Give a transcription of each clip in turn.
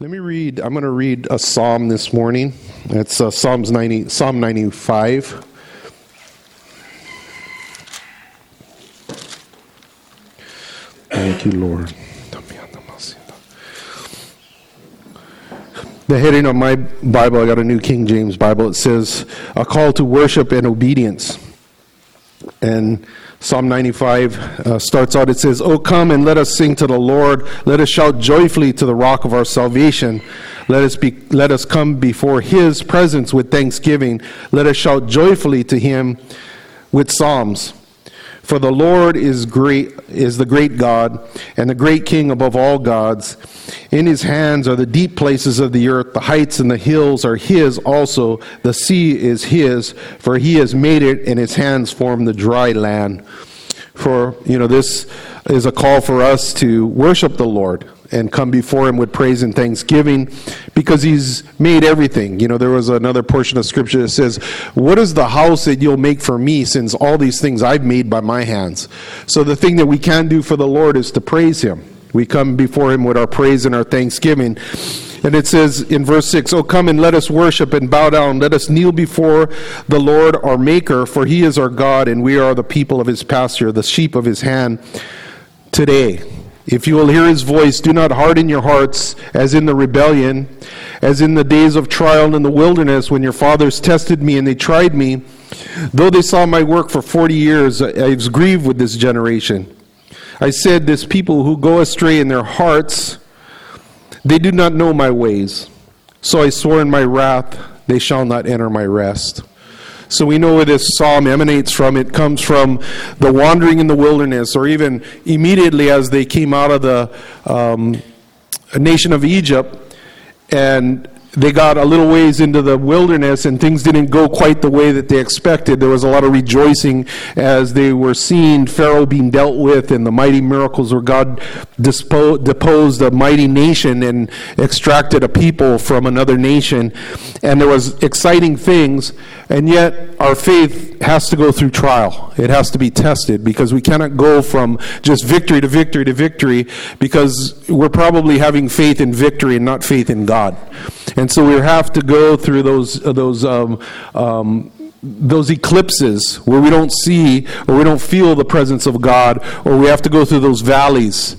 Let me read. I'm going to read a psalm this morning. It's uh, Psalms 90, Psalm 95. Thank you, Lord. The heading of my Bible, I got a new King James Bible. It says, A call to worship and obedience. And Psalm 95 uh, starts out, it says, Oh, come and let us sing to the Lord. Let us shout joyfully to the rock of our salvation. Let us, be, let us come before his presence with thanksgiving. Let us shout joyfully to him with psalms. For the Lord is great is the great God and the great king above all gods. In his hands are the deep places of the earth, the heights and the hills are his also. The sea is his, for he has made it and his hands form the dry land. For you know this is a call for us to worship the Lord and come before him with praise and thanksgiving because he's made everything. You know, there was another portion of scripture that says, What is the house that you'll make for me since all these things I've made by my hands? So the thing that we can do for the Lord is to praise him. We come before him with our praise and our thanksgiving. And it says in verse 6, Oh, come and let us worship and bow down. Let us kneel before the Lord our Maker, for he is our God, and we are the people of his pasture, the sheep of his hand today. If you will hear his voice, do not harden your hearts as in the rebellion, as in the days of trial in the wilderness when your fathers tested me and they tried me. Though they saw my work for 40 years, I was grieved with this generation. I said, This people who go astray in their hearts, they do not know my ways. So I swore in my wrath, they shall not enter my rest. So we know where this psalm emanates from. It comes from the wandering in the wilderness, or even immediately as they came out of the um, nation of Egypt, and they got a little ways into the wilderness and things didn't go quite the way that they expected. There was a lot of rejoicing as they were seeing Pharaoh being dealt with and the mighty miracles where God dispo- deposed a mighty nation and extracted a people from another nation. And there was exciting things, and yet our faith has to go through trial. It has to be tested because we cannot go from just victory to victory to victory because we're probably having faith in victory and not faith in God. And so we have to go through those, those, um, um, those eclipses where we don't see or we don't feel the presence of God, or we have to go through those valleys.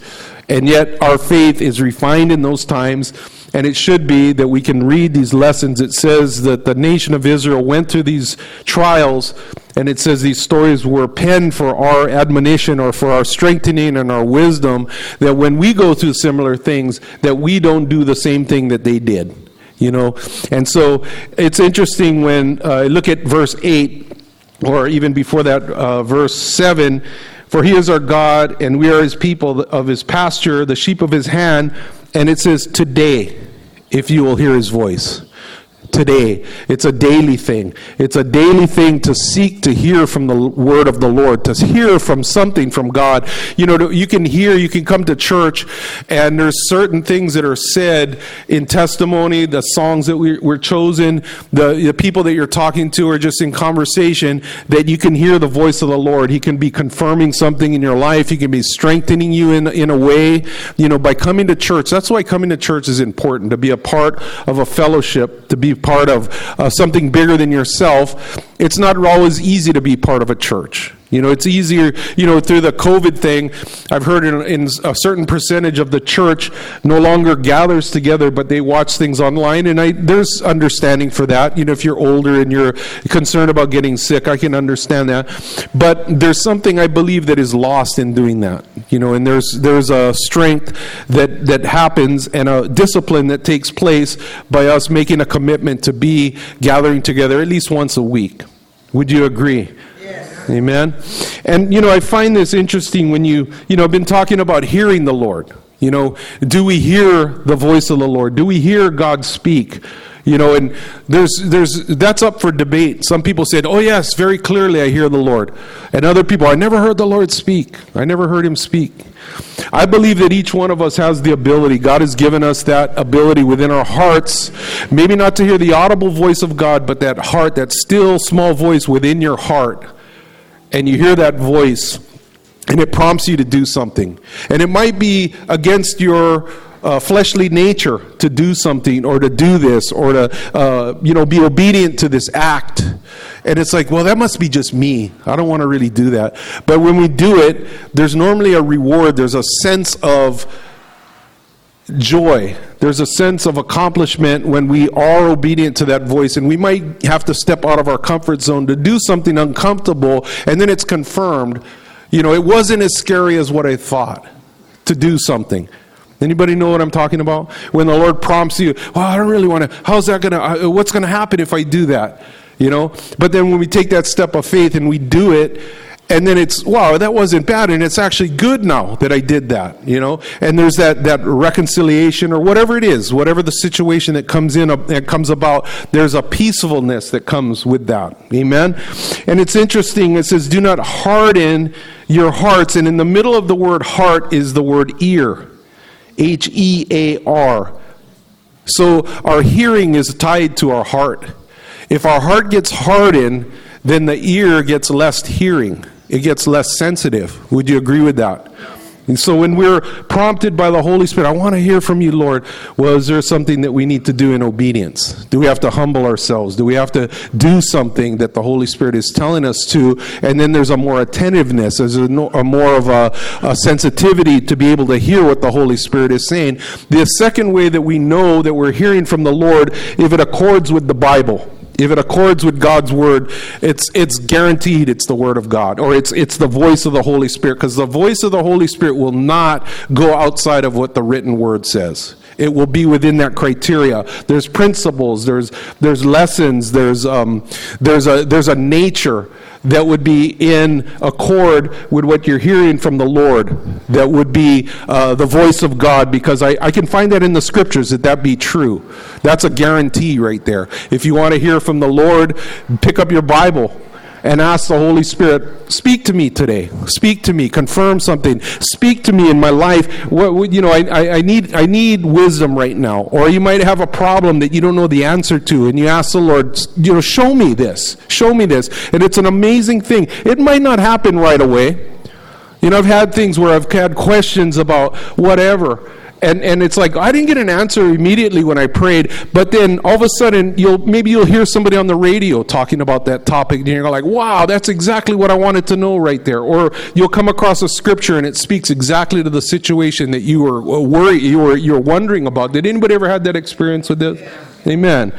And yet our faith is refined in those times. And it should be that we can read these lessons. It says that the nation of Israel went through these trials, and it says these stories were penned for our admonition or for our strengthening and our wisdom. That when we go through similar things, that we don't do the same thing that they did you know and so it's interesting when uh, i look at verse 8 or even before that uh, verse 7 for he is our god and we are his people of his pasture the sheep of his hand and it says today if you will hear his voice today. It's a daily thing. It's a daily thing to seek to hear from the word of the Lord, to hear from something from God. You know, you can hear, you can come to church, and there's certain things that are said in testimony, the songs that we, were chosen, the, the people that you're talking to are just in conversation, that you can hear the voice of the Lord. He can be confirming something in your life, He can be strengthening you in, in a way, you know, by coming to church. That's why coming to church is important, to be a part of a fellowship, to be part of uh, something bigger than yourself, it's not always easy to be part of a church. You know, it's easier, you know, through the COVID thing, I've heard in, in, a certain percentage of the church no longer gathers together, but they watch things online. And I, there's understanding for that. You know, if you're older and you're concerned about getting sick, I can understand that. But there's something I believe that is lost in doing that. You know, and there's, there's a strength that, that happens and a discipline that takes place by us making a commitment to be gathering together at least once a week. Would you agree? Amen. And you know, I find this interesting when you, you know, I've been talking about hearing the Lord. You know, do we hear the voice of the Lord? Do we hear God speak? You know, and there's there's that's up for debate. Some people said, "Oh yes, very clearly I hear the Lord," and other people, "I never heard the Lord speak. I never heard Him speak." I believe that each one of us has the ability. God has given us that ability within our hearts, maybe not to hear the audible voice of God, but that heart, that still small voice within your heart and you hear that voice and it prompts you to do something. And it might be against your uh, fleshly nature to do something or to do this or to, uh, you know, be obedient to this act. And it's like, well, that must be just me. I don't want to really do that. But when we do it, there's normally a reward, there's a sense of joy. There's a sense of accomplishment when we are obedient to that voice, and we might have to step out of our comfort zone to do something uncomfortable, and then it's confirmed. You know, it wasn't as scary as what I thought to do something. Anybody know what I'm talking about? When the Lord prompts you, well, I don't really want to, how's that going to, uh, what's going to happen if I do that? You know? But then when we take that step of faith and we do it, and then it's wow that wasn't bad and it's actually good now that i did that you know and there's that that reconciliation or whatever it is whatever the situation that comes in uh, that comes about there's a peacefulness that comes with that amen and it's interesting it says do not harden your hearts and in the middle of the word heart is the word ear h-e-a-r so our hearing is tied to our heart if our heart gets hardened then the ear gets less hearing it gets less sensitive. Would you agree with that? And so when we're prompted by the Holy Spirit, I want to hear from you, Lord. Well, is there something that we need to do in obedience? Do we have to humble ourselves? Do we have to do something that the Holy Spirit is telling us to? And then there's a more attentiveness, there's a, a more of a, a sensitivity to be able to hear what the Holy Spirit is saying. The second way that we know that we're hearing from the Lord, if it accords with the Bible. If it accords with God's word, it's it's guaranteed it's the word of God or it's it's the voice of the Holy Spirit because the voice of the Holy Spirit will not go outside of what the written word says. It will be within that criteria. There's principles, there's there's lessons, there's um, there's a there's a nature that would be in accord with what you're hearing from the Lord, that would be uh, the voice of God, because I, I can find that in the scriptures that that be true. That's a guarantee right there. If you want to hear from the Lord, pick up your Bible and ask the Holy Spirit, speak to me today. Speak to me. Confirm something. Speak to me in my life. What, you know, I, I, need, I need wisdom right now. Or you might have a problem that you don't know the answer to, and you ask the Lord, you know, show me this. Show me this. And it's an amazing thing. It might not happen right away. You know, I've had things where I've had questions about whatever and and it's like I didn't get an answer immediately when I prayed, but then all of a sudden you'll maybe you'll hear somebody on the radio talking about that topic, and you're like, wow, that's exactly what I wanted to know right there. Or you'll come across a scripture and it speaks exactly to the situation that you were uh, worried, you were you're wondering about. Did anybody ever had that experience with this? Amen.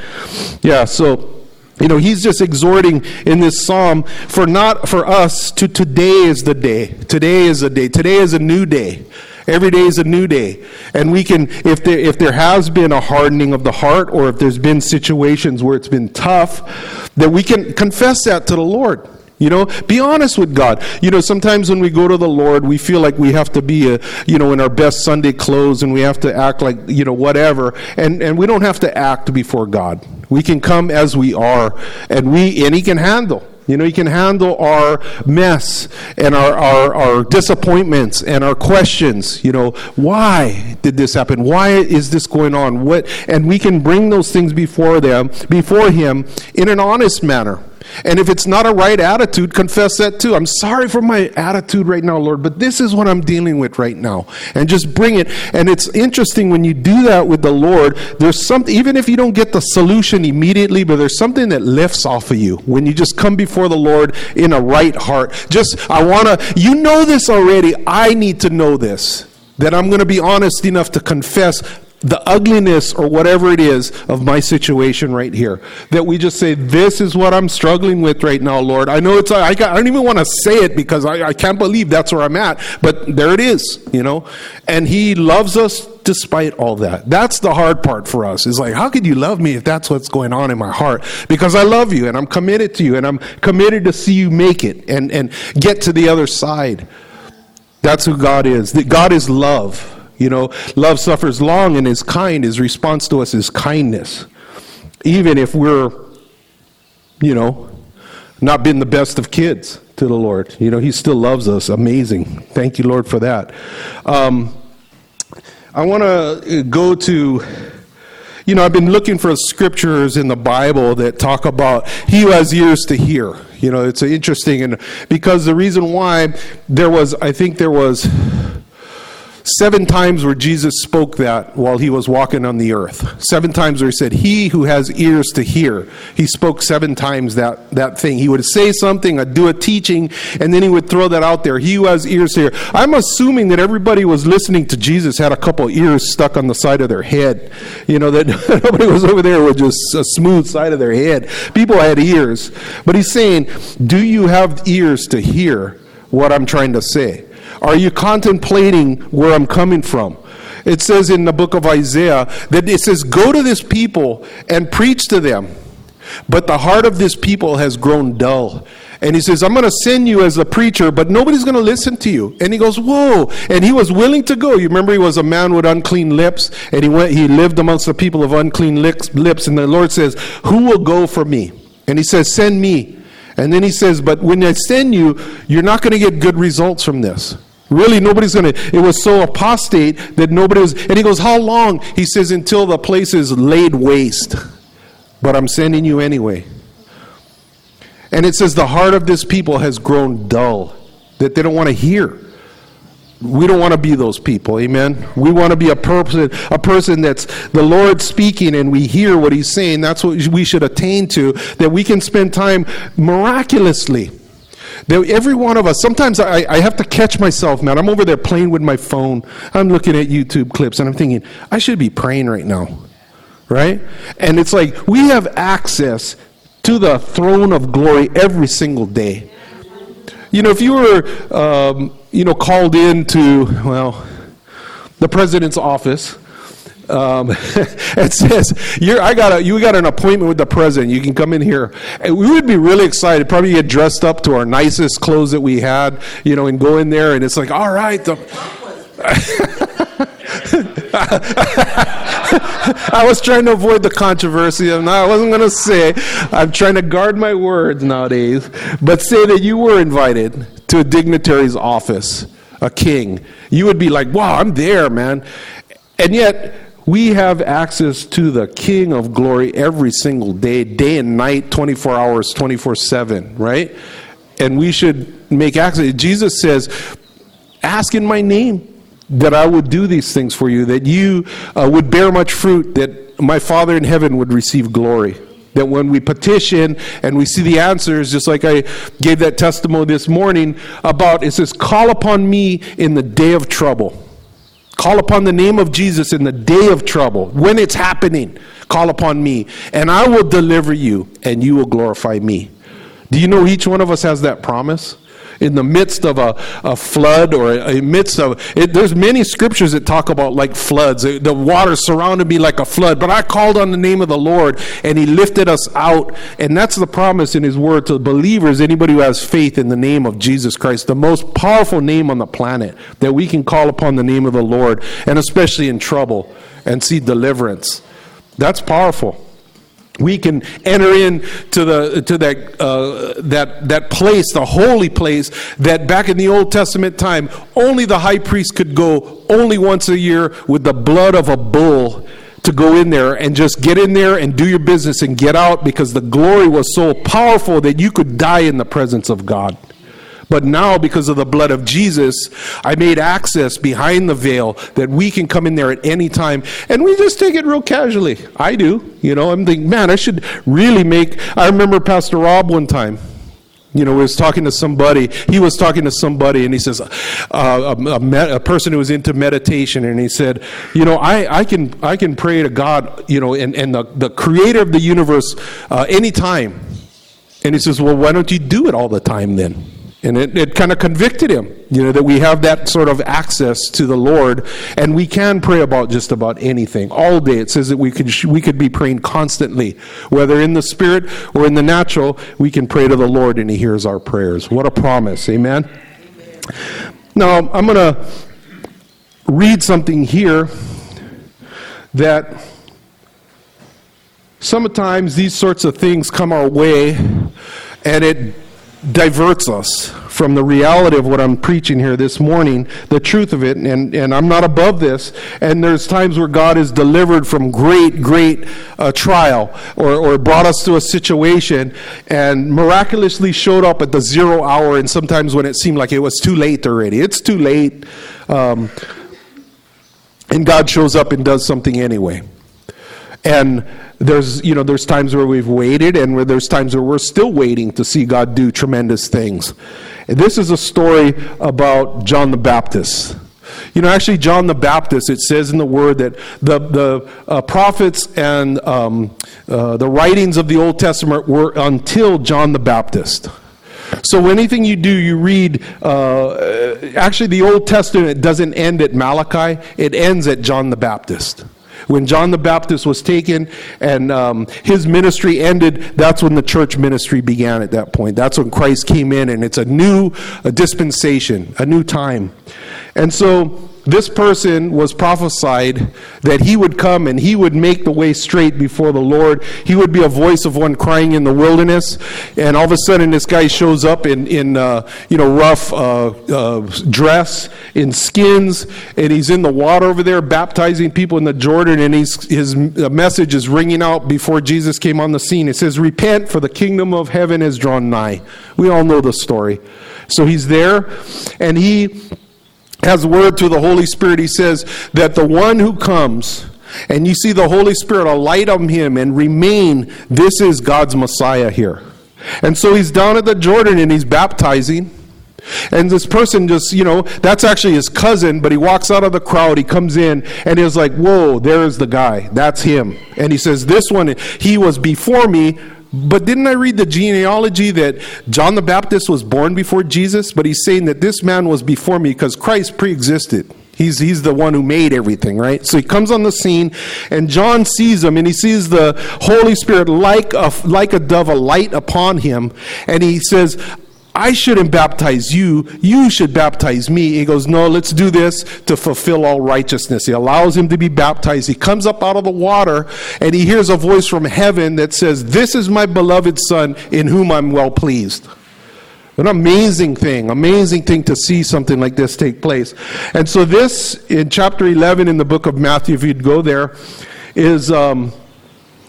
Yeah. So. You know, he's just exhorting in this psalm for not for us to today is the day. Today is the day. Today is a new day. Every day is a new day. And we can, if there, if there has been a hardening of the heart or if there's been situations where it's been tough, that we can confess that to the Lord. You know, be honest with God. You know, sometimes when we go to the Lord, we feel like we have to be, a, you know, in our best Sunday clothes and we have to act like, you know, whatever. And, and we don't have to act before God. We can come as we are and we, and He can handle. You know, He can handle our mess and our, our, our disappointments and our questions. You know, why did this happen? Why is this going on? What and we can bring those things before them, before him in an honest manner. And if it's not a right attitude, confess that too. I'm sorry for my attitude right now, Lord, but this is what I'm dealing with right now. And just bring it. And it's interesting when you do that with the Lord, there's something, even if you don't get the solution immediately, but there's something that lifts off of you when you just come before the Lord in a right heart. Just, I want to, you know this already. I need to know this. That I'm going to be honest enough to confess the ugliness or whatever it is of my situation right here. That we just say, This is what I'm struggling with right now, Lord. I know it's, I, I don't even want to say it because I, I can't believe that's where I'm at, but there it is, you know? And He loves us despite all that. That's the hard part for us. Is like, how could you love me if that's what's going on in my heart? Because I love you and I'm committed to you and I'm committed to see you make it and, and get to the other side. That's who God is. God is love. You know, love suffers long and is kind. His response to us is kindness. Even if we're, you know, not been the best of kids to the Lord. You know, He still loves us. Amazing. Thank you, Lord, for that. Um, I want to go to, you know, I've been looking for scriptures in the Bible that talk about he who has ears to hear. You know, it's interesting, and because the reason why there was, I think there was seven times where Jesus spoke that while he was walking on the earth. Seven times where he said, He who has ears to hear. He spoke seven times that, that thing. He would say something, I'd do a teaching, and then he would throw that out there. He who has ears to hear. I'm assuming that everybody was listening to Jesus had a couple ears stuck on the side of their head. You know, that nobody was over there with just a smooth side of their head. People had ears. But he's saying, Do you have ears to hear what I'm trying to say? Are you contemplating where I'm coming from? It says in the book of Isaiah that it says, Go to this people and preach to them. But the heart of this people has grown dull. And he says, I'm going to send you as a preacher, but nobody's going to listen to you. And he goes, Whoa. And he was willing to go. You remember he was a man with unclean lips, and he went, he lived amongst the people of unclean lips, and the Lord says, Who will go for me? And he says, Send me. And then he says, But when I send you, you're not going to get good results from this. Really, nobody's going to. It was so apostate that nobody was. And he goes, How long? He says, Until the place is laid waste. But I'm sending you anyway. And it says, The heart of this people has grown dull, that they don't want to hear. We don't want to be those people, amen. We want to be a person, a person that's the Lord speaking and we hear what He's saying. That's what we should attain to, that we can spend time miraculously that every one of us, sometimes I, I have to catch myself, man. I'm over there playing with my phone. I'm looking at YouTube clips and I'm thinking, I should be praying right now. Right? And it's like we have access to the throne of glory every single day. You know, if you were, um, you know, called into, well, the president's office, um, it says you're, I got a, you got an appointment with the president. You can come in here. And we would be really excited. Probably get dressed up to our nicest clothes that we had, you know, and go in there. And it's like, all right. The, I was trying to avoid the controversy. I'm not, I wasn't going to say. I'm trying to guard my words nowadays. But say that you were invited to a dignitary's office, a king. You would be like, wow, I'm there, man. And yet, we have access to the King of glory every single day, day and night, 24 hours, 24 7, right? And we should make access. Jesus says, Ask in my name that I would do these things for you, that you uh, would bear much fruit, that my Father in heaven would receive glory. That when we petition and we see the answers, just like I gave that testimony this morning about, it says, Call upon me in the day of trouble. Call upon the name of Jesus in the day of trouble. When it's happening, call upon me, and I will deliver you, and you will glorify me. Do you know each one of us has that promise? In the midst of a, a flood or a, a midst of it, there's many scriptures that talk about like floods. Uh, the water surrounded me like a flood but i called on the name of the lord and he lifted us out. And that's the promise in his word to believers anybody who has faith in the name of jesus christ the most powerful name on the planet that we can call upon the name of the lord and especially in trouble and see deliverance. That's powerful we can enter into the to that uh, that that place, the holy place that back in the Old Testament time, only the high priest could go only once a year with the blood of a bull to go in there and just get in there and do your business and get out because the glory was so powerful that you could die in the presence of God. But now, because of the blood of Jesus, I made access behind the veil that we can come in there at any time. And we just take it real casually. I do. You know, I'm thinking, man, I should really make. I remember Pastor Rob one time. You know, was talking to somebody. He was talking to somebody, and he says, uh, a, a, med, a, person who was into meditation, and he said, you know, I, I can I can pray to God, you know, and, and the, the creator of the universe uh, anytime. And he says, well, why don't you do it all the time then? And it, it kind of convicted him, you know, that we have that sort of access to the Lord and we can pray about just about anything all day. It says that we could, we could be praying constantly, whether in the spirit or in the natural, we can pray to the Lord and he hears our prayers. What a promise. Amen. Amen. Now, I'm going to read something here that sometimes these sorts of things come our way and it diverts us from the reality of what I'm preaching here this morning, the truth of it, and, and I'm not above this. And there's times where God is delivered from great, great uh, trial or, or brought us to a situation and miraculously showed up at the zero hour, and sometimes when it seemed like it was too late already. It's too late. Um, and God shows up and does something anyway. And there's, you know, there's times where we've waited and where there's times where we're still waiting to see God do tremendous things. This is a story about John the Baptist. You know, actually, John the Baptist, it says in the Word that the, the uh, prophets and um, uh, the writings of the Old Testament were until John the Baptist. So anything you do, you read. Uh, actually, the Old Testament doesn't end at Malachi; it ends at John the Baptist. When John the Baptist was taken and um, his ministry ended, that's when the church ministry began. At that point, that's when Christ came in, and it's a new a dispensation, a new time. And so this person was prophesied that he would come and he would make the way straight before the Lord. He would be a voice of one crying in the wilderness. And all of a sudden, this guy shows up in, in uh, you know, rough uh, uh, dress, in skins, and he's in the water over there baptizing people in the Jordan. And he's, his message is ringing out before Jesus came on the scene. It says, Repent, for the kingdom of heaven is drawn nigh. We all know the story. So he's there, and he has a word through the Holy Spirit. He says that the one who comes, and you see the Holy Spirit alight on him and remain, this is God's Messiah here. And so he's down at the Jordan and he's baptizing. And this person just, you know, that's actually his cousin, but he walks out of the crowd, he comes in, and he's like, Whoa, there's the guy. That's him. And he says, This one, he was before me, but didn't I read the genealogy that John the Baptist was born before Jesus? But he's saying that this man was before me because Christ pre existed. He's, he's the one who made everything, right? So he comes on the scene, and John sees him, and he sees the Holy Spirit like a, like a dove alight upon him, and he says, I shouldn't baptize you. You should baptize me. He goes, No, let's do this to fulfill all righteousness. He allows him to be baptized. He comes up out of the water and he hears a voice from heaven that says, This is my beloved Son in whom I'm well pleased. An amazing thing, amazing thing to see something like this take place. And so, this in chapter 11 in the book of Matthew, if you'd go there, is. Um,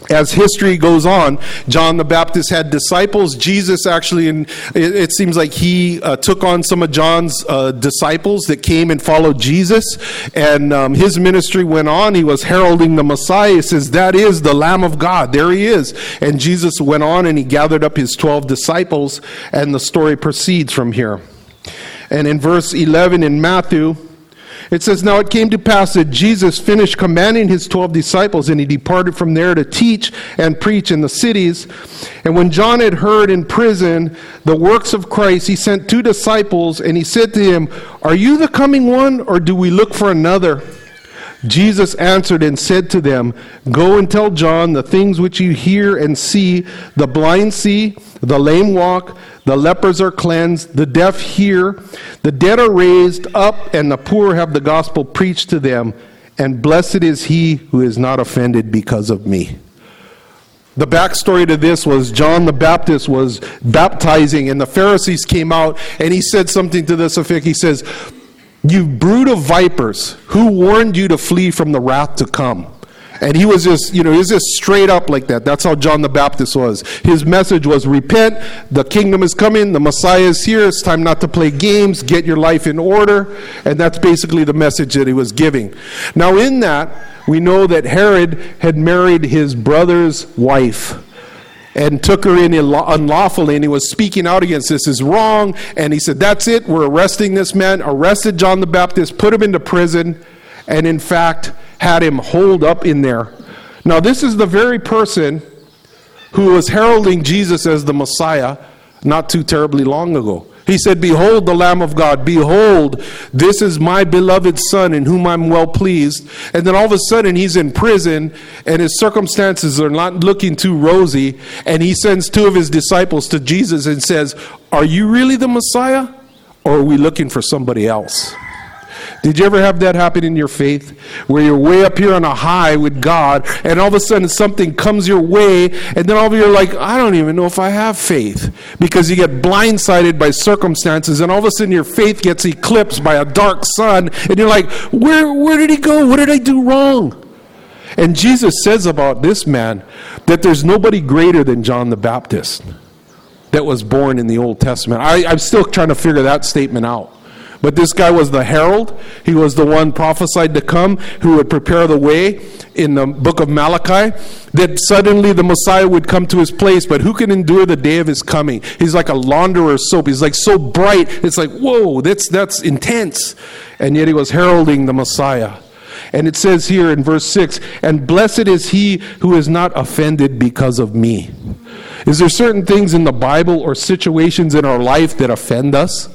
as history goes on, John the Baptist had disciples. Jesus actually, in, it, it seems like he uh, took on some of John's uh, disciples that came and followed Jesus, and um, his ministry went on. He was heralding the Messiah. He says, That is the Lamb of God. There he is. And Jesus went on and he gathered up his 12 disciples, and the story proceeds from here. And in verse 11 in Matthew, it says, Now it came to pass that Jesus finished commanding his twelve disciples, and he departed from there to teach and preach in the cities. And when John had heard in prison the works of Christ, he sent two disciples, and he said to him, Are you the coming one, or do we look for another? Jesus answered and said to them, Go and tell John the things which you hear and see the blind see, the lame walk, the lepers are cleansed, the deaf hear, the dead are raised up, and the poor have the gospel preached to them. And blessed is he who is not offended because of me. The backstory to this was John the Baptist was baptizing, and the Pharisees came out, and he said something to this effect. He says, You brood of vipers, who warned you to flee from the wrath to come? And he was just, you know, he was just straight up like that. That's how John the Baptist was. His message was repent, the kingdom is coming, the Messiah is here, it's time not to play games, get your life in order. And that's basically the message that he was giving. Now, in that, we know that Herod had married his brother's wife and took her in unlawfully, and he was speaking out against this is wrong. And he said, That's it, we're arresting this man, arrested John the Baptist, put him into prison, and in fact, had him holed up in there. Now, this is the very person who was heralding Jesus as the Messiah not too terribly long ago. He said, Behold the Lamb of God, behold, this is my beloved Son in whom I'm well pleased. And then all of a sudden he's in prison and his circumstances are not looking too rosy. And he sends two of his disciples to Jesus and says, Are you really the Messiah? Or are we looking for somebody else? Did you ever have that happen in your faith? Where you're way up here on a high with God, and all of a sudden something comes your way, and then all of you are like, I don't even know if I have faith. Because you get blindsided by circumstances, and all of a sudden your faith gets eclipsed by a dark sun, and you're like, Where, where did he go? What did I do wrong? And Jesus says about this man that there's nobody greater than John the Baptist that was born in the Old Testament. I, I'm still trying to figure that statement out. But this guy was the herald. He was the one prophesied to come who would prepare the way in the book of Malachi. That suddenly the Messiah would come to his place, but who can endure the day of his coming? He's like a launderer's soap. He's like so bright. It's like, whoa, that's, that's intense. And yet he was heralding the Messiah. And it says here in verse 6 And blessed is he who is not offended because of me. Is there certain things in the Bible or situations in our life that offend us?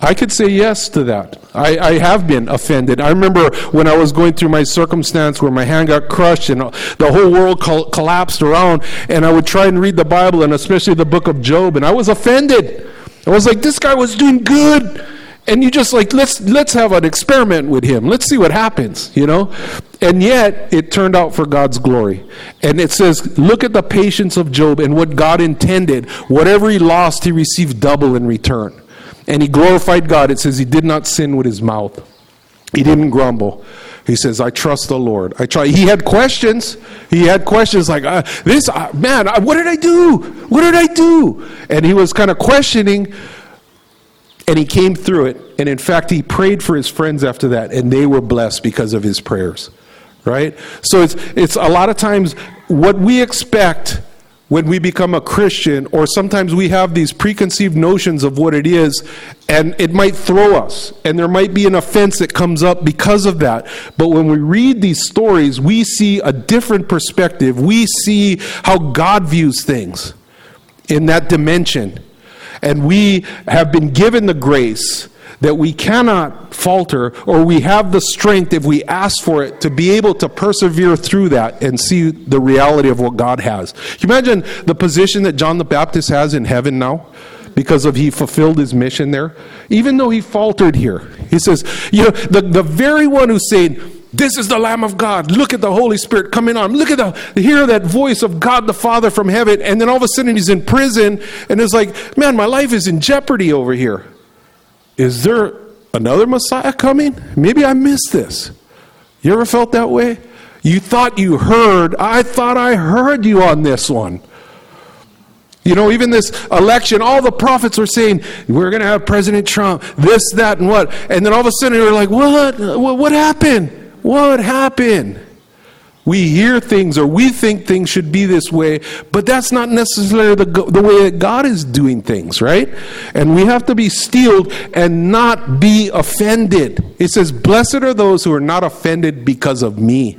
I could say yes to that. I, I, have been offended. I remember when I was going through my circumstance where my hand got crushed and the whole world col- collapsed around, and I would try and read the Bible and especially the book of Job, and I was offended. I was like, this guy was doing good. And you just like let's let's have an experiment with him. Let's see what happens, you know? And yet it turned out for God's glory. And it says, look at the patience of Job and what God intended. Whatever he lost, he received double in return and he glorified God. It says he did not sin with his mouth. He didn't grumble. He says, "I trust the Lord." I try. He had questions. He had questions like, uh, "This uh, man, uh, what did I do? What did I do?" And he was kind of questioning, and he came through it. And in fact, he prayed for his friends after that, and they were blessed because of his prayers. Right. So it's it's a lot of times what we expect when we become a Christian, or sometimes we have these preconceived notions of what it is, and it might throw us, and there might be an offense that comes up because of that. But when we read these stories, we see a different perspective. We see how God views things in that dimension. And we have been given the grace that we cannot falter or we have the strength if we ask for it to be able to persevere through that and see the reality of what God has. Can you imagine the position that John the Baptist has in heaven now? Because of he fulfilled his mission there. Even though he faltered here. He says, you know, the, the very one who's saying, this is the Lamb of God. Look at the Holy Spirit coming on. Look at the hear that voice of God the Father from heaven. And then all of a sudden he's in prison and it's like, man, my life is in jeopardy over here. Is there another Messiah coming? Maybe I missed this. You ever felt that way? You thought you heard, I thought I heard you on this one. You know, even this election, all the prophets were saying, we're going to have President Trump, this, that, and what. And then all of a sudden, you're like, what? What happened? What happened? We hear things or we think things should be this way, but that's not necessarily the, the way that God is doing things, right? And we have to be steeled and not be offended. It says, Blessed are those who are not offended because of me.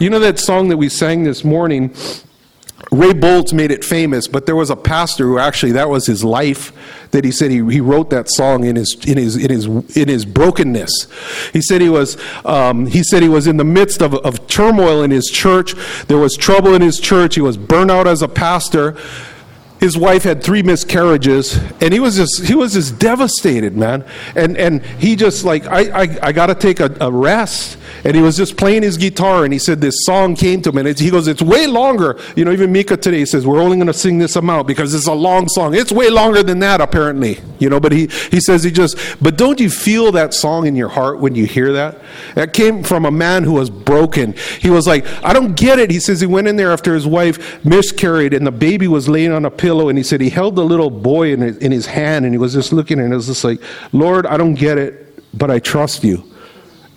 You know that song that we sang this morning? Ray Boltz made it famous, but there was a pastor who actually that was his life that he said he, he wrote that song in his in his in his in his brokenness. He said he was um, he said he was in the midst of, of turmoil in his church. There was trouble in his church. He was burnt out as a pastor. His wife had three miscarriages, and he was just he was just devastated, man. And and he just like I I, I got to take a, a rest. And he was just playing his guitar and he said this song came to him and he goes it's way longer. You know even mika today says we're only going to sing this amount because it's a long song. It's way longer than that apparently you know but he he says he just but don't you feel that song in your heart when you hear that? That came from a man who was broken. He was like i don't get it. He says he went in there after his wife miscarried and the baby was laying on a pillow and he said he held the little boy in his, in his hand and he was just looking and it was just like lord i don't get it but i trust you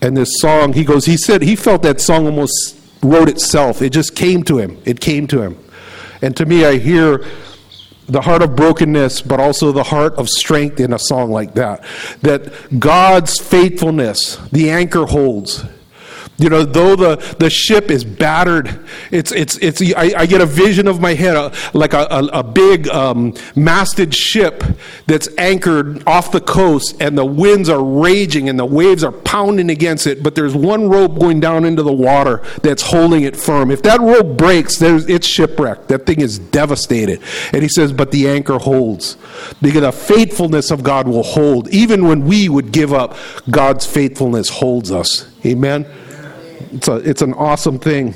and this song, he goes, he said he felt that song almost wrote itself. It just came to him. It came to him. And to me, I hear the heart of brokenness, but also the heart of strength in a song like that. That God's faithfulness, the anchor holds. You know, though the, the ship is battered, it's, it's, it's, I, I get a vision of my head, uh, like a, a, a big um, masted ship that's anchored off the coast, and the winds are raging and the waves are pounding against it, but there's one rope going down into the water that's holding it firm. If that rope breaks, there's, it's shipwrecked. That thing is devastated. And he says, but the anchor holds. Because the faithfulness of God will hold. Even when we would give up, God's faithfulness holds us. Amen. It's, a, it's an awesome thing.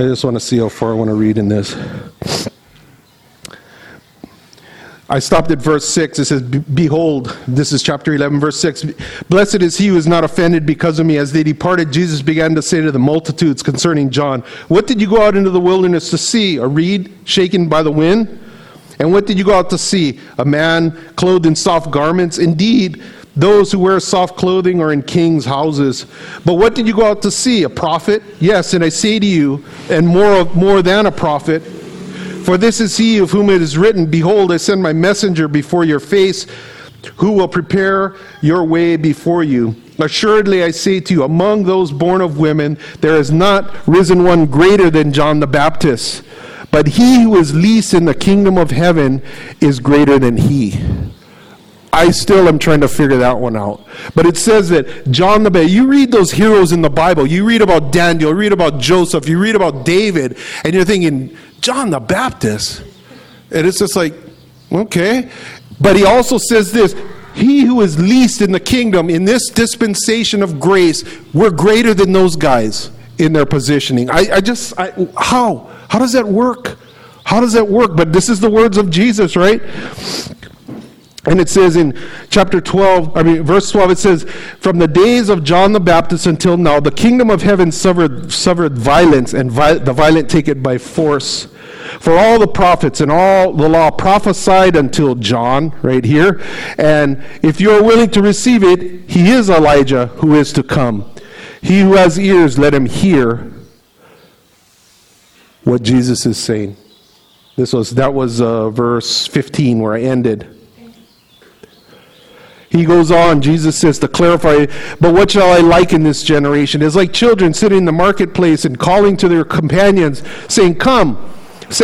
I just want to see how far I want to read in this. I stopped at verse 6. It says, Behold, this is chapter 11, verse 6. Blessed is he who is not offended because of me. As they departed, Jesus began to say to the multitudes concerning John, What did you go out into the wilderness to see? A reed shaken by the wind? And what did you go out to see? A man clothed in soft garments? Indeed, those who wear soft clothing are in kings' houses. But what did you go out to see? A prophet? Yes, and I say to you, and more, more than a prophet. For this is he of whom it is written, Behold, I send my messenger before your face, who will prepare your way before you. Assuredly, I say to you, among those born of women, there has not risen one greater than John the Baptist. But he who is least in the kingdom of heaven is greater than he. I still am trying to figure that one out. But it says that John the Baptist, you read those heroes in the Bible, you read about Daniel, you read about Joseph, you read about David, and you're thinking, John the Baptist. And it's just like, okay. But he also says this He who is least in the kingdom, in this dispensation of grace, we're greater than those guys in their positioning. I, I just, I, how? How does that work? How does that work? But this is the words of Jesus, right? And it says in chapter 12, I mean, verse 12, it says, From the days of John the Baptist until now, the kingdom of heaven suffered, suffered violence, and vi- the violent take it by force. For all the prophets and all the law prophesied until John, right here. And if you are willing to receive it, he is Elijah who is to come. He who has ears, let him hear what Jesus is saying. This was that was uh, verse 15 where I ended. He goes on, Jesus says to clarify, but what shall I liken this generation? It's like children sitting in the marketplace and calling to their companions, saying, Come,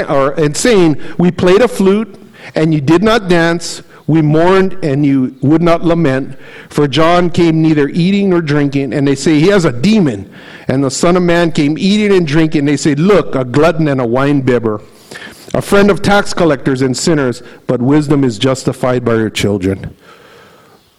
or, and saying, We played a flute, and you did not dance. We mourned, and you would not lament. For John came neither eating nor drinking, and they say, He has a demon. And the Son of Man came eating and drinking. and They say, Look, a glutton and a winebibber, a friend of tax collectors and sinners, but wisdom is justified by her children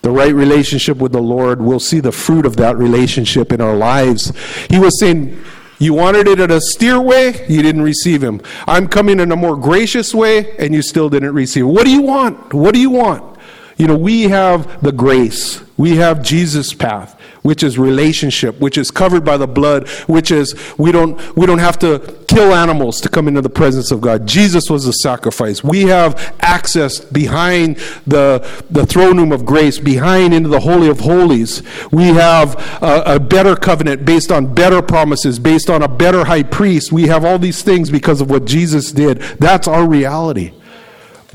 the right relationship with the Lord, we'll see the fruit of that relationship in our lives. He was saying, You wanted it in a steer way, you didn't receive him. I'm coming in a more gracious way, and you still didn't receive him. What do you want? What do you want? You know, we have the grace, we have Jesus' path which is relationship, which is covered by the blood, which is we don't we don't have to kill animals to come into the presence of God. Jesus was the sacrifice. We have access behind the the throne room of grace, behind into the holy of holies. We have a, a better covenant based on better promises, based on a better high priest. We have all these things because of what Jesus did. That's our reality.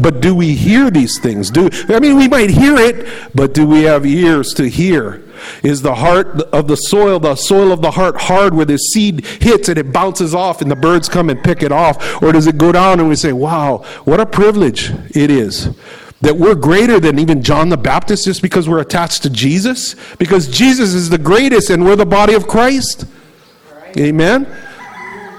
But do we hear these things? Do I mean we might hear it, but do we have ears to hear? Is the heart of the soil, the soil of the heart, hard where the seed hits and it bounces off and the birds come and pick it off? Or does it go down and we say, wow, what a privilege it is that we're greater than even John the Baptist just because we're attached to Jesus? Because Jesus is the greatest and we're the body of Christ. Right. Amen?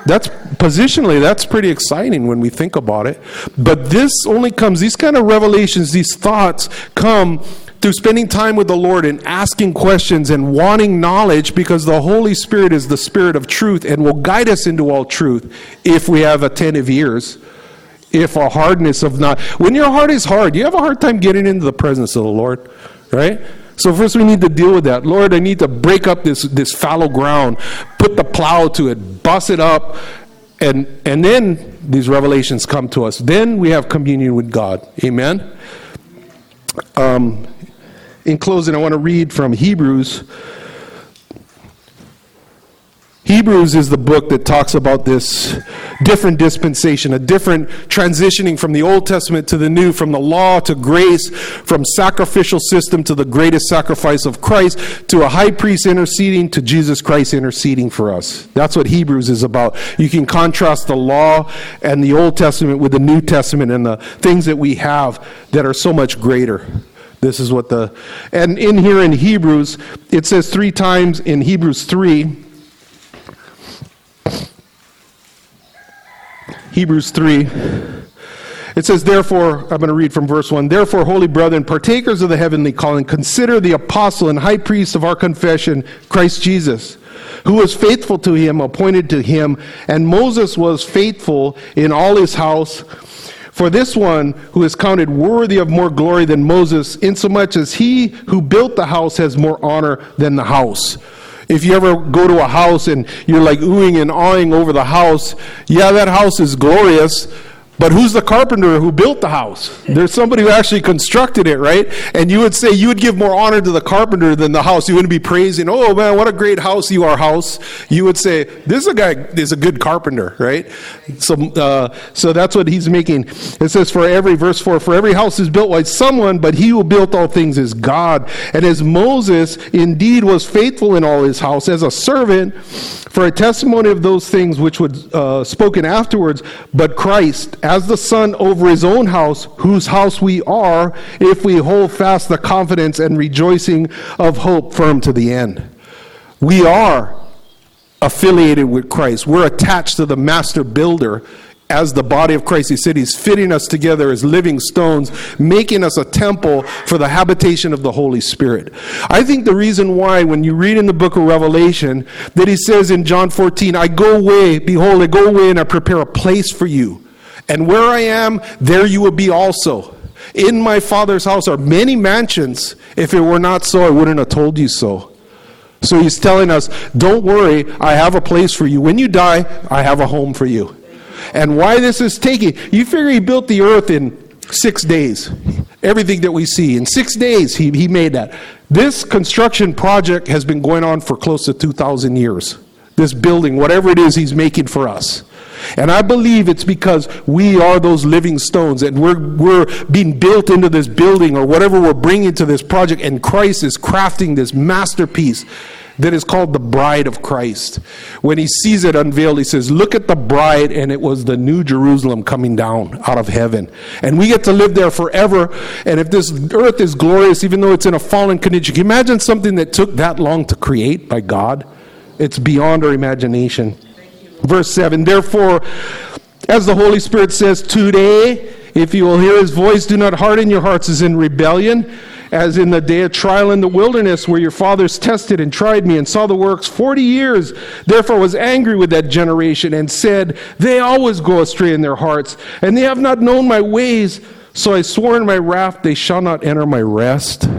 That's positionally, that's pretty exciting when we think about it. But this only comes, these kind of revelations, these thoughts come through spending time with the Lord and asking questions and wanting knowledge because the Holy Spirit is the Spirit of truth and will guide us into all truth if we have attentive ears. If a hardness of not, when your heart is hard, you have a hard time getting into the presence of the Lord, right? So first we need to deal with that. Lord, I need to break up this, this fallow ground, put the plow to it, bust it up, and and then these revelations come to us. Then we have communion with God. Amen. Um, in closing, I want to read from Hebrews. Hebrews is the book that talks about this different dispensation, a different transitioning from the Old Testament to the New, from the law to grace, from sacrificial system to the greatest sacrifice of Christ, to a high priest interceding to Jesus Christ interceding for us. That's what Hebrews is about. You can contrast the law and the Old Testament with the New Testament and the things that we have that are so much greater. This is what the, and in here in Hebrews, it says three times in Hebrews 3, Hebrews 3, it says, Therefore, I'm going to read from verse 1 Therefore, holy brethren, partakers of the heavenly calling, consider the apostle and high priest of our confession, Christ Jesus, who was faithful to him, appointed to him, and Moses was faithful in all his house For this one who is counted worthy of more glory than Moses, insomuch as he who built the house has more honor than the house. If you ever go to a house and you're like oohing and awing over the house, yeah, that house is glorious, but who's the carpenter who built the house? There's somebody who actually constructed it, right? And you would say you would give more honor to the carpenter than the house. You wouldn't be praising, oh man, what a great house you are, house. You would say, this is a guy is a good carpenter, right? So, uh, so that's what he's making. It says, for every, verse 4, for every house is built by someone, but he who built all things is God. And as Moses indeed was faithful in all his house as a servant, for a testimony of those things which were uh, spoken afterwards, but Christ, as the Son over his own house, whose house we are, if we hold fast the confidence and rejoicing of hope firm to the end. We are affiliated with Christ. We're attached to the master builder as the body of Christ. He said he's fitting us together as living stones, making us a temple for the habitation of the Holy Spirit. I think the reason why, when you read in the book of Revelation, that he says in John 14, I go away, behold, I go away and I prepare a place for you. And where I am, there you will be also. In my Father's house are many mansions. If it were not so, I wouldn't have told you so. So he's telling us, don't worry, I have a place for you. When you die, I have a home for you and why this is taking. You figure he built the earth in six days. Everything that we see. In six days, he, he made that. This construction project has been going on for close to 2,000 years. This building, whatever it is he's making for us. And I believe it's because we are those living stones and we're, we're being built into this building or whatever we're bringing to this project, and Christ is crafting this masterpiece that is called the bride of Christ. When he sees it unveiled, he says, Look at the bride, and it was the new Jerusalem coming down out of heaven. And we get to live there forever. And if this earth is glorious, even though it's in a fallen condition, can you imagine something that took that long to create by God? It's beyond our imagination. Verse 7 Therefore, as the Holy Spirit says, Today, if you will hear his voice, do not harden your hearts as in rebellion as in the day of trial in the wilderness, where your fathers tested and tried me and saw the works forty years. Therefore was angry with that generation and said, They always go astray in their hearts, and they have not known my ways. So I swore in my wrath, they shall not enter my rest.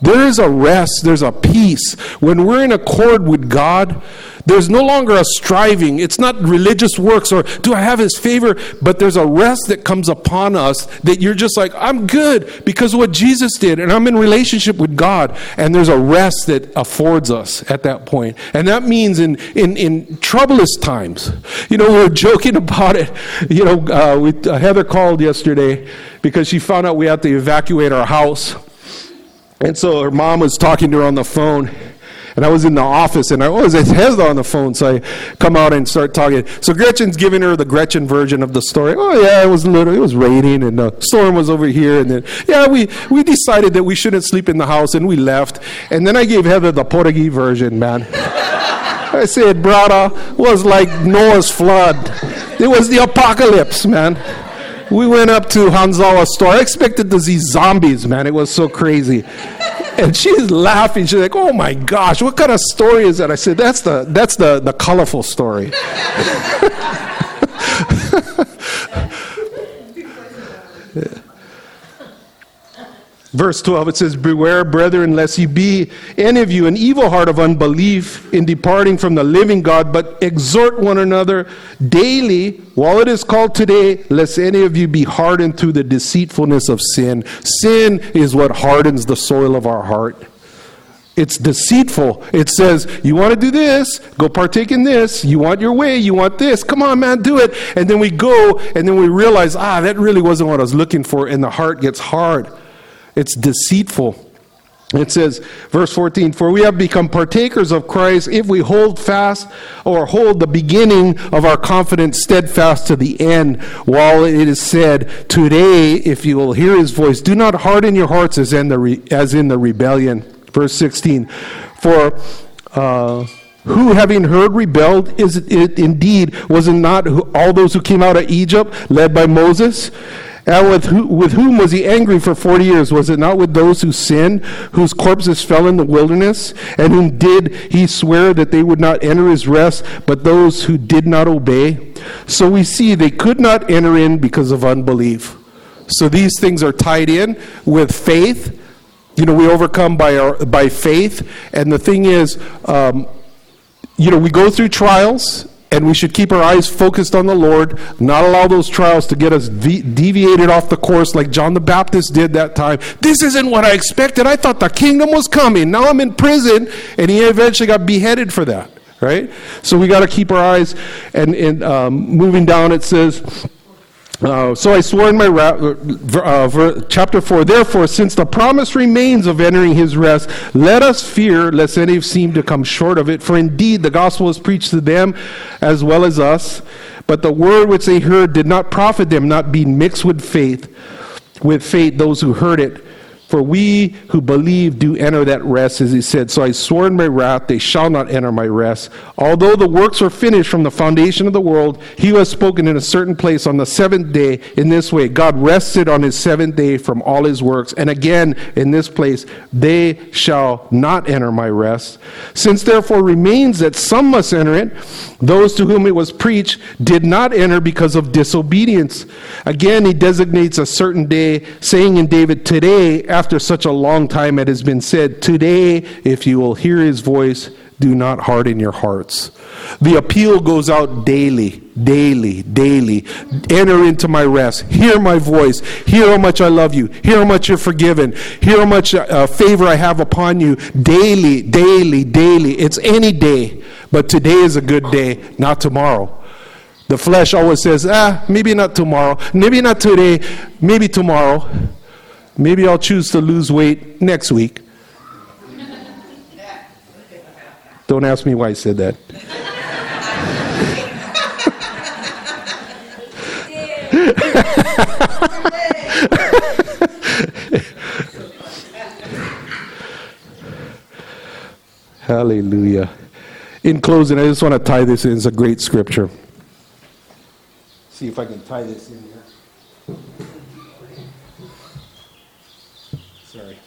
There is a rest, there's a peace. When we're in accord with God, there's no longer a striving. It's not religious works or do I have his favor, but there's a rest that comes upon us that you're just like, I'm good because of what Jesus did and I'm in relationship with God. And there's a rest that affords us at that point. And that means in, in, in troublous times, you know, we are joking about it. You know, uh, we, uh, Heather called yesterday because she found out we had to evacuate our house. And so her mom was talking to her on the phone and I was in the office, and I was oh, Heather on the phone, so I come out and start talking. So Gretchen's giving her the Gretchen version of the story. Oh yeah, it was little, it was raining, and the storm was over here, and then yeah, we we decided that we shouldn't sleep in the house, and we left. And then I gave Heather the Portuguese version, man. I said, brother, was like Noah's flood. It was the apocalypse, man. We went up to Hanzawa store. I expected to see zombies, man. It was so crazy and she's laughing. She's like, "Oh my gosh, what kind of story is that?" I said, "That's the that's the the colorful story." Verse 12, it says, Beware, brethren, lest ye be any of you an evil heart of unbelief in departing from the living God, but exhort one another daily while it is called today, lest any of you be hardened through the deceitfulness of sin. Sin is what hardens the soil of our heart. It's deceitful. It says, You want to do this, go partake in this. You want your way, you want this. Come on, man, do it. And then we go, and then we realize, ah, that really wasn't what I was looking for, and the heart gets hard. It's deceitful. It says, verse 14, For we have become partakers of Christ if we hold fast or hold the beginning of our confidence steadfast to the end, while it is said, Today, if you will hear his voice, do not harden your hearts as in the, re- as in the rebellion. Verse 16, For uh, who, having heard, rebelled, is it indeed, was it not all those who came out of Egypt, led by Moses? And with, who, with whom was he angry for 40 years? Was it not with those who sinned, whose corpses fell in the wilderness? And whom did he swear that they would not enter his rest, but those who did not obey? So we see they could not enter in because of unbelief. So these things are tied in with faith. You know, we overcome by, our, by faith. And the thing is, um, you know, we go through trials and we should keep our eyes focused on the Lord, not allow those trials to get us de- deviated off the course like John the Baptist did that time. This isn't what I expected. I thought the kingdom was coming. Now I'm in prison, and he eventually got beheaded for that, right? So we got to keep our eyes. And, and um, moving down, it says, uh, so I swore in my ra- uh, chapter 4, therefore, since the promise remains of entering his rest, let us fear lest any seem to come short of it. For indeed, the gospel is preached to them as well as us. But the word which they heard did not profit them, not being mixed with faith, with faith, those who heard it. For we who believe do enter that rest, as he said. So I swore in my wrath, they shall not enter my rest. Although the works were finished from the foundation of the world, he who has spoken in a certain place on the seventh day in this way. God rested on his seventh day from all his works. And again, in this place, they shall not enter my rest. Since therefore remains that some must enter it, those to whom it was preached did not enter because of disobedience. Again, he designates a certain day, saying in David, Today, after such a long time it has been said, Today, if you will hear his voice, do not harden your hearts. The appeal goes out daily, daily, daily. Enter into my rest. Hear my voice. Hear how much I love you. Hear how much you're forgiven. Hear how much uh, favor I have upon you. Daily, daily, daily. It's any day, but today is a good day, not tomorrow. The flesh always says, ah, maybe not tomorrow, maybe not today, maybe tomorrow. Maybe I'll choose to lose weight next week. Don't ask me why I said that. Hallelujah. In closing, I just want to tie this in. It's a great scripture. See if I can tie this in here. Sorry.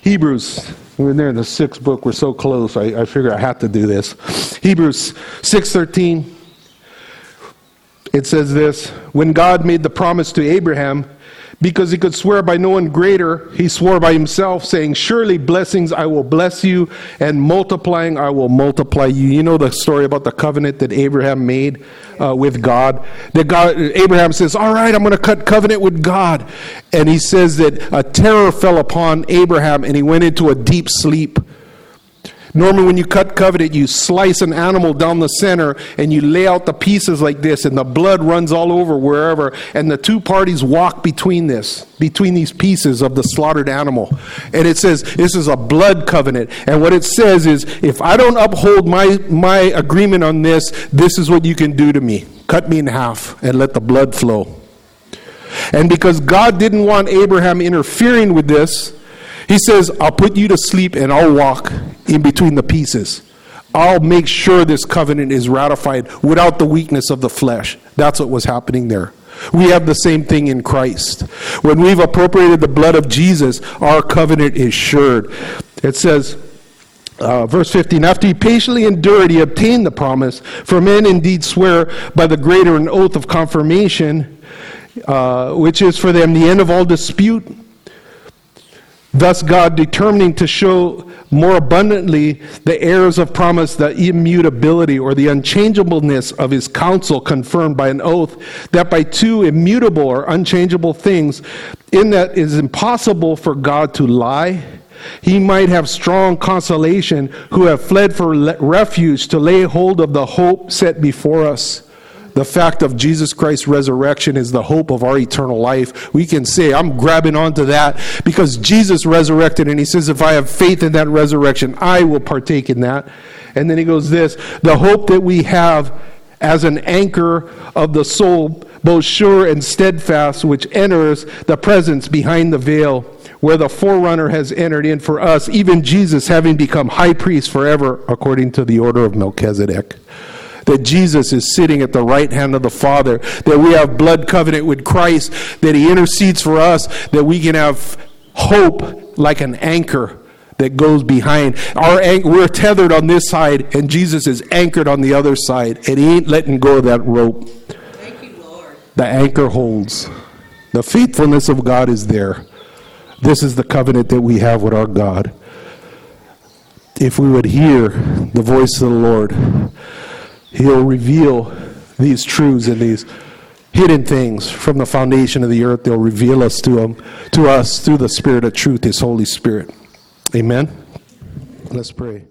Hebrews. We're there in the sixth book. We're so close. I, I figure I have to do this. Hebrews 6.13. It says this, When God made the promise to Abraham, because he could swear by no one greater, he swore by himself, saying, Surely blessings I will bless you, and multiplying I will multiply you. You know the story about the covenant that Abraham made uh, with God? That God, Abraham says, All right, I'm going to cut covenant with God. And he says that a terror fell upon Abraham, and he went into a deep sleep. Normally, when you cut covenant, you slice an animal down the center and you lay out the pieces like this, and the blood runs all over wherever, and the two parties walk between this, between these pieces of the slaughtered animal. And it says this is a blood covenant. And what it says is if I don't uphold my, my agreement on this, this is what you can do to me cut me in half and let the blood flow. And because God didn't want Abraham interfering with this, he says, I'll put you to sleep and I'll walk in between the pieces. I'll make sure this covenant is ratified without the weakness of the flesh. That's what was happening there. We have the same thing in Christ. When we've appropriated the blood of Jesus, our covenant is assured. It says, uh, verse 15 After he patiently endured, he obtained the promise. For men indeed swear by the greater an oath of confirmation, uh, which is for them the end of all dispute Thus, God determining to show more abundantly the heirs of promise, the immutability or the unchangeableness of his counsel confirmed by an oath, that by two immutable or unchangeable things, in that it is impossible for God to lie, he might have strong consolation who have fled for refuge to lay hold of the hope set before us the fact of Jesus Christ's resurrection is the hope of our eternal life. We can say, I'm grabbing onto that because Jesus resurrected, and he says, if I have faith in that resurrection, I will partake in that. And then he goes, This, the hope that we have as an anchor of the soul, both sure and steadfast, which enters the presence behind the veil where the forerunner has entered in for us, even Jesus having become high priest forever according to the order of Melchizedek. That Jesus is sitting at the right hand of the Father, that we have blood covenant with Christ, that He intercedes for us, that we can have hope like an anchor that goes behind. Our an- we're tethered on this side, and Jesus is anchored on the other side, and He ain't letting go of that rope. Thank you, Lord. The anchor holds. The faithfulness of God is there. This is the covenant that we have with our God. If we would hear the voice of the Lord, He'll reveal these truths and these hidden things from the foundation of the earth. They'll reveal us to Him, to us through the Spirit of truth, His Holy Spirit. Amen. Let's pray.